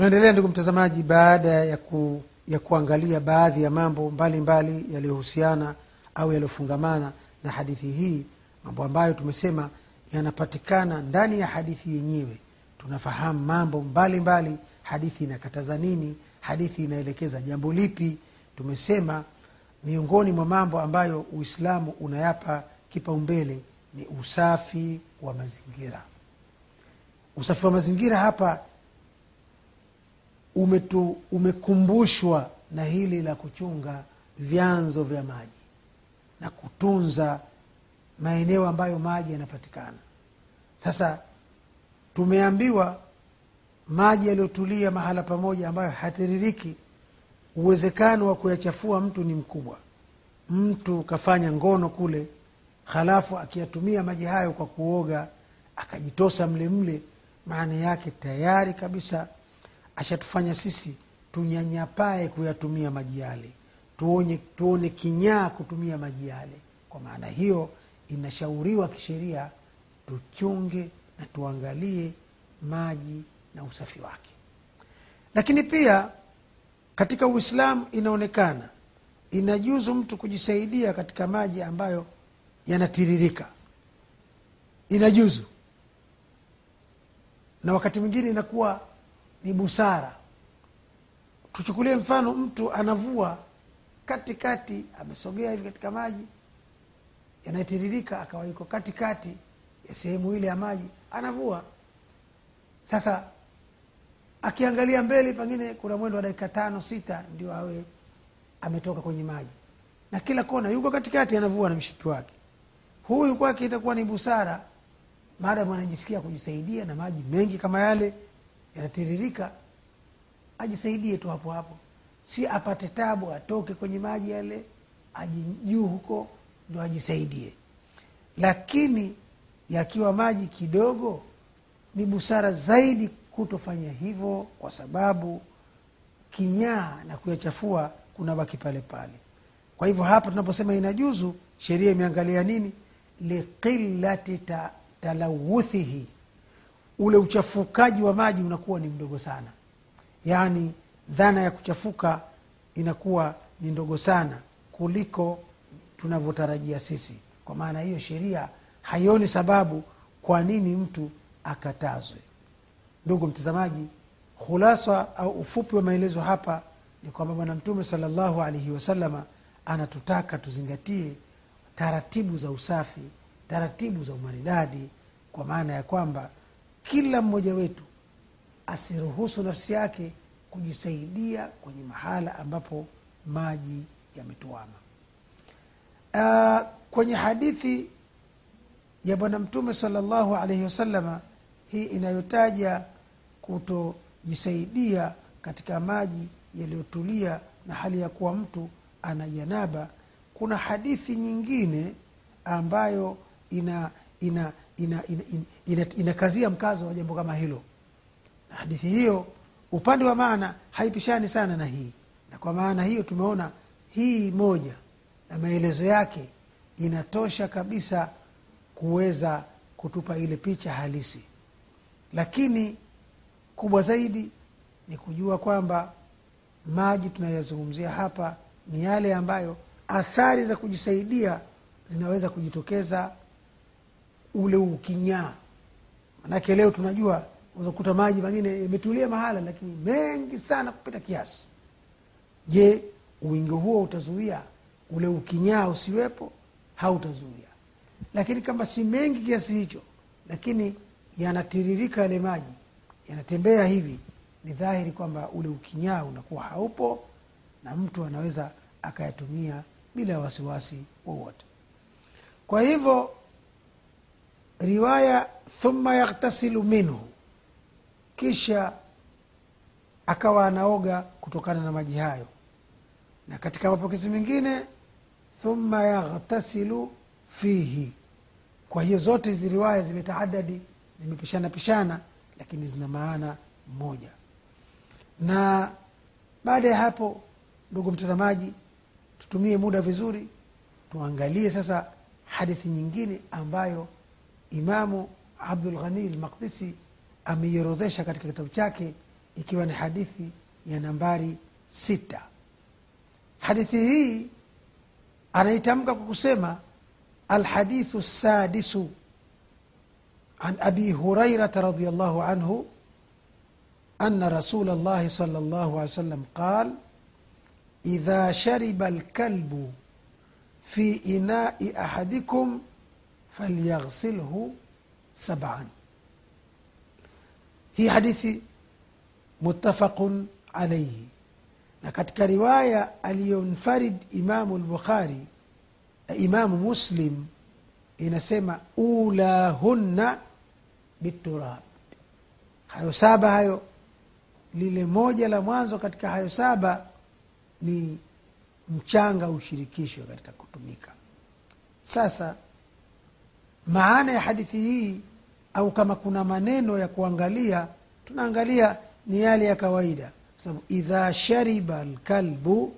tunaendelea ndugu mtazamaji baada ya, ku, ya kuangalia baadhi ya mambo mbalimbali yaliyohusiana au yaliyofungamana na hadithi hii mambo ambayo tumesema yanapatikana ndani ya hadithi yenyewe. Tunafahamu mambo mbalimbali mbali, hadithi inakataza nini hadithi inaelekeza jambo lipi. Tumesema miongoni mwa mambo ambayo uislamu unayapa kipaumbele ni usafi wa mazingira. Usafi wa mazingira hapa umetu, umekumbushwa na hili la kuchunga vyanzo vya maji na kutunza maeneo ambayo maji yanapatikana. Sasa tumeambiwa maji yaliyotulia mahala pamoja ambayo hatiririki uwezekano wa kuyachafua mtu ni mkubwa. Mtu kafanya ngono kule halafu akiyatumia maji hayo kwa kuoga akajitosa mle mle maana yake tayari kabisa ashatufanya sisi tunyanyapae kuyatumia maji yale. Tuone, tuone kinyaa kutumia maji yale. Kwa maana hiyo inashauriwa kisheria tuchunge na tuangalie maji na usafi wake. Lakini pia katika uislamu inaonekana inajuzu mtu kujisaidia katika maji ambayo yanatiririka. Inajuzu. Na wakati mwingine inakuwa ni busara. Tuchukulie mfano mtu anavua katikati amesogea hivi katika maji yanayotiririka akawa yuko katikati ya sehemu ile ya maji anavua. Sasa akiangalia mbele pengine kuna mwendo wa dakika tano sita ndio awe ametoka kwenye maji. Na kila kona yuko katikati anavua na mshipi wake. Huyu kwake itakuwa ni busara maadamu anajisikia kujisaidia na maji mengi kama yale yanatiririka ajisaidie tu hapo hapo. Si apate tabu atoke kwenye maji yale ajijuu huko ndo ajisaidie. Lakini yakiwa maji kidogo ni busara zaidi kutofanya hivyo kwa sababu kinyaa na kuyachafua kuna baki pale pale. Kwa hivyo hapa tunaposema inajuzu sheria imeangalia nini? Liqilati ta, talawuthihi ule uchafukaji wa maji unakuwa ni mdogo sana. Yaani dhana ya kuchafuka inakuwa ni ndogo sana kuliko tunavyotarajia sisi. Kwa maana hiyo sheria haioni sababu kwa nini mtu akatazwe. Ndugu mtazamaji khulasa au ufupi wa maelezo hapa ni kwamba bwana mtume salllahu alaihi wasalama anatutaka tuzingatie taratibu za usafi taratibu za umaridadi kwa maana ya kwamba kila mmoja wetu asiruhusu nafsi yake kujisaidia kwenye mahala ambapo maji yametuama. Uh, kwenye hadithi ya bwana mtume salllahu alaihi wasalama hii inayotaja kutojisaidia katika maji yaliyotulia na hali ya kuwa mtu ana janaba kuna hadithi nyingine ambayo ina ina ina inakazia ina, ina, ina mkazo wa jambo kama hilo. Na hadithi hiyo upande wa maana haipishani sana na hii. Na kwa maana hiyo tumeona hii moja na maelezo yake inatosha kabisa kuweza kutupa ile picha halisi. Lakini kubwa zaidi ni kujua kwamba maji tunayazungumzia hapa ni yale ambayo athari za kujisaidia zinaweza kujitokeza ule ukinyaa manake leo tunajua unakuta maji mengine imetulia mahala lakini mengi sana kupita kiasi. Je wingi huo utazuia? Ule ukinyaa usiwepo hautazuia. Lakini kama si mengi kiasi hicho lakini yanatiririka yale maji yanatembea hivi ni dhahiri kwamba ule ukinyaa unakuwa haupo na mtu anaweza akayatumia bila wasiwasi wowote. Kwa hivyo riwaya thumma yaghtasilu minhu. Kisha akawa anaoga kutokana na maji hayo. Na katika mapokezi mengine thumma yaghtasilu fihi. Kwa hiyo zote hizi riwaya zimetaadadi zimepishana pishana lakini zina maana moja. Na baada ya hapo ndugu mtazamaji tutumie muda vizuri tuangalie sasa hadithi nyingine ambayo Imamu Abdul Ghani al-Maqdisi ameiorodhesha katika kitabu chake ikiwa ni hadithi ya nambari sita. Hadithi hii anaitamka kwa kusema alhadithu sadisu an abi hurairata radhiyallahu anhu anna rasula llahi sallallahu alayhi wasallam qal idha shariba alkalbu fi inai ahadikum falyaghsilhu sab'an hii hadithi mutafaqun alaihi na katika riwaya aliyonfarid imamu lbukhari imamu muslim inasema ulahunna biturab hayo saba hayo lile moja la mwanzo katika hayo saba ni mchanga ushirikishwe katika kutumika. Sasa maana ya hadithi hii au kama kuna maneno ya kuangalia tunaangalia ni yale ya kawaida. Kwa sababu idha shariba lkalbu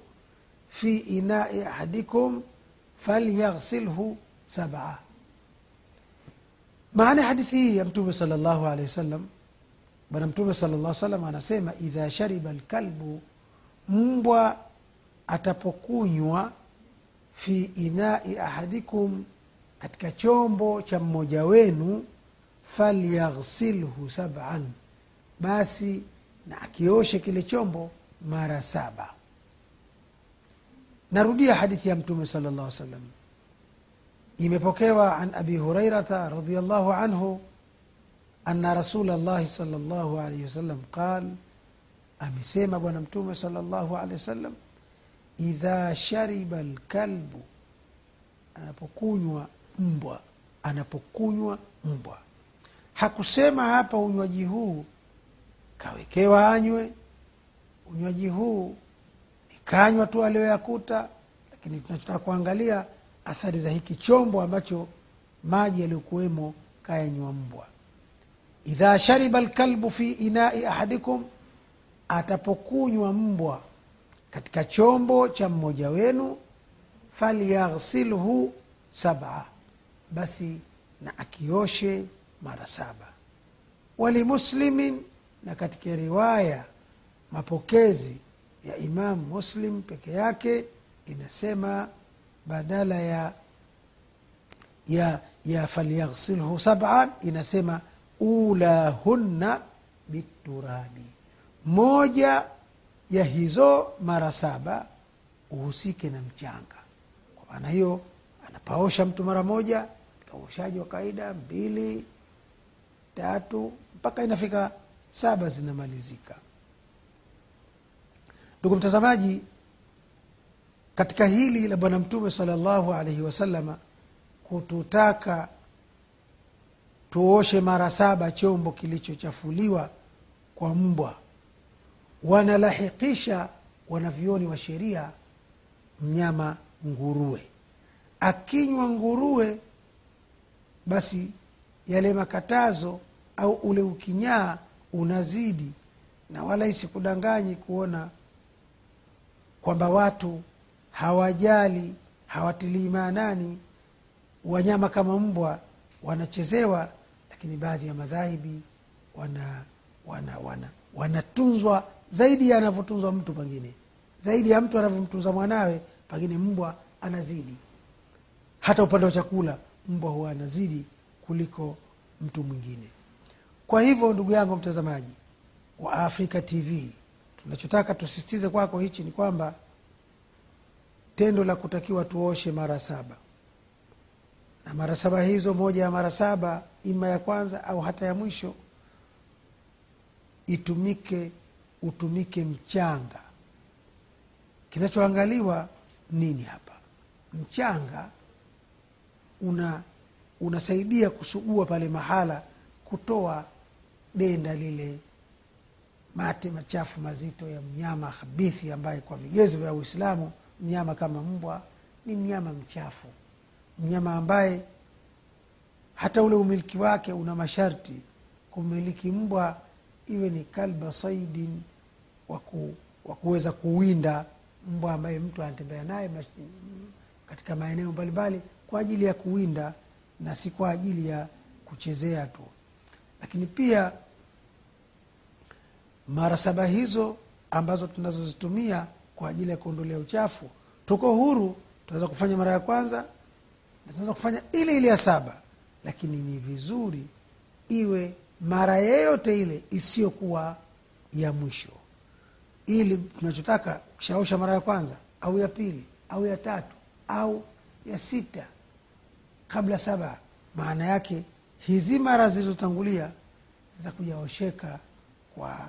fi inai ahadikum falyaghsilhu sabaa maana ya hadithi hii ya mtume sala llahu alehi wasallam bwana mtume sala salam anasema idha shariba lkalbu mbwa atapokunywa fi inai ahadikum katika chombo cha mmoja wenu falyaghsilhu saban basi na akioshe kile chombo mara saba. Narudia hadithi ya mtume sala llah salam imepokewa an abi hurairata radiallahu anhu ana rasula llahi sala llahu alaihi wasallam qal amesema bwana mtume sal llahu alehi wasallam idha shariba lkalbu anapokunywa mbwa anapokunywa mbwa. Hakusema hapa unywaji huu kawekewa anywe. Unywaji huu ni kanywa tu aliyoyakuta lakini tunachotaka kuangalia athari za hiki chombo ambacho maji yaliyokuwemo kayanywa mbwa. Idha shariba lkalbu fi inai ahadikum atapokunywa mbwa katika chombo cha mmoja wenu falyaghsilhu saba basi na akioshe mara saba. Walimuslimin na katika riwaya mapokezi ya imamu muslim peke yake inasema badala ya ya ya falyaghsilhu saban inasema ulahunna biturabi. Moja ya hizo mara saba uhusike na mchanga. Kwa maana hiyo anapaosha mtu mara moja uoshaji wa kawaida mbili tatu mpaka inafika saba zinamalizika. Ndugu mtazamaji katika hili la bwana mtume sala llahu alaihi wasalama kututaka tuoshe mara saba chombo kilichochafuliwa kwa mbwa. Wanalahikisha wanavyoni wa sheria mnyama nguruwe. Akinywa nguruwe basi yale makatazo au ule ukinyaa unazidi na wala isikudanganyi kuona kwamba watu hawajali hawatilii maanani. Wanyama kama mbwa wanachezewa lakini baadhi ya madhahibi wana wana wana wanatunzwa zaidi ya anavyotunzwa mtu pengine. Zaidi ya mtu anavyomtunza mwanawe pengine mbwa anazidi. Hata upande wa chakula mbwa huwa anazidi kuliko mtu mwingine. Kwa hivyo ndugu yangu mtazamaji wa afrika tv tunachotaka tusisitize kwako hichi ni kwamba tendo la kutakiwa tuoshe mara saba. Na mara saba hizo moja ya mara saba ima ya kwanza au hata ya mwisho itumike utumike mchanga. Kinachoangaliwa nini hapa? Mchanga una unasaidia kusugua pale mahala kutoa denda lile mate machafu mazito ya mnyama habithi ambaye kwa vigezo vya uislamu mnyama kama mbwa ni mnyama mchafu. Mnyama ambaye hata ule umiliki wake una masharti. Kumiliki mbwa iwe ni kalba saidin wa kuweza kuwinda mbwa ambaye mtu anatembea naye katika maeneo mbalimbali kwa ajili ya kuwinda na si kwa ajili ya kuchezea tu. Lakini pia mara saba hizo ambazo tunazozitumia kwa ajili ya kuondolea uchafu tuko huru tunaweza kufanya mara ya kwanza na tunaweza kufanya ile ile ya saba. Lakini ni vizuri iwe mara yeyote ile isiyokuwa ya mwisho. Ili tunachotaka ukishaosha mara ya kwanza au ya pili au ya tatu au ya sita kabla saba. Maana yake hizi mara zilizotangulia zitakujaosheka kwa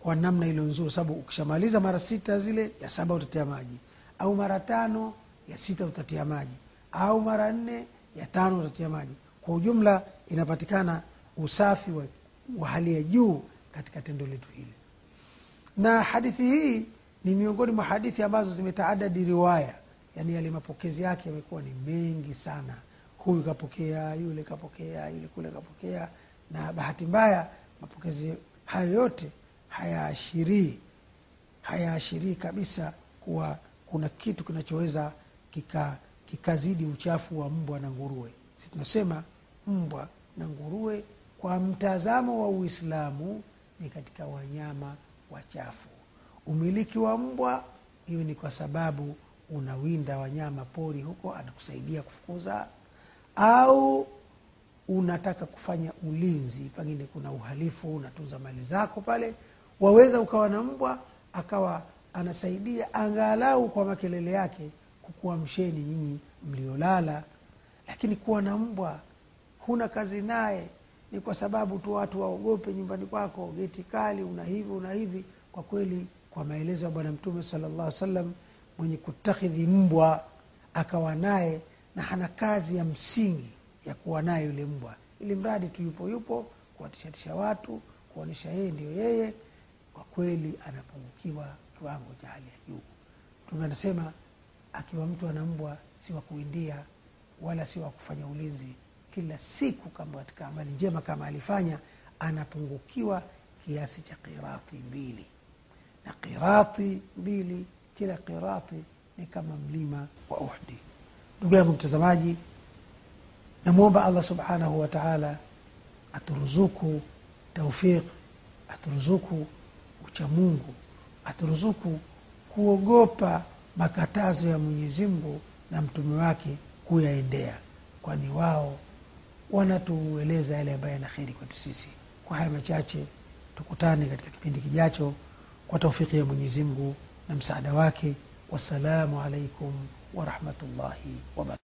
kwa namna iliyo nzuri. Sababu ukishamaliza mara sita zile ya saba utatia maji. Au mara tano ya sita utatia maji. Au mara nne ya tano utatia maji. Kwa ujumla inapatikana usafi wa, wa hali ya juu katika tendo letu hili. Na hadithi hii ni miongoni mwa hadithi ambazo zimetaadadi riwaya. Yani yale mapokezi yake yamekuwa ni mengi sana huyu kapokea yule kapokea yule kule kapokea. Na bahati mbaya mapokezi hayo yote hayaashirii hayaashirii kabisa kuwa kuna kitu kinachoweza kika kikazidi uchafu wa mbwa na nguruwe. Si tunasema mbwa na nguruwe kwa mtazamo wa uislamu ni katika wanyama wachafu. Umiliki wa mbwa iwe ni kwa sababu unawinda wanyama pori huko anakusaidia kufukuza au unataka kufanya ulinzi pengine kuna uhalifu unatunza mali zako pale waweza ukawa na mbwa akawa anasaidia angalau kwa makelele yake kukuamsheni nyinyi mliolala. Lakini kuwa na mbwa huna kazi naye ni kwa sababu tu watu waogope nyumbani kwako geti kali una hivi una hivi. Kwa kweli kwa maelezo ya bwana mtume salllah salam mwenye kutakhidhi mbwa akawa naye na hana kazi ya msingi ya kuwa naye yule mbwa. Ili mradi tu yupo yupo kuwatishatisha watu kuonyesha yeye ndio yeye kwa kweli anapungukiwa kiwango cha hali ya juu. Mtume anasema akiwa mtu ana mbwa si wa kuindia wala si wa kufanya ulinzi. Kila siku kama katika amali njema kama alifanya anapungukiwa kiasi cha qirati mbili. Na qirati mbili kila qirati ni kama mlima wa uhdi ndugu yangu mtazamaji namwomba allah subhanahu wa taala aturuzuku taufiq aturuzuku uchamungu aturuzuku kuogopa makatazo ya mwenyezi mungu na mtume wake kuyaendea kwani wao wanatueleza yale ambayo yana kheri kwetu sisi. Kwa haya machache tukutane katika kipindi kijacho. Kwa taufiki ya mwenyezi mungu na msaada wake wassalamu alaikum ورحمة الله وبركاته.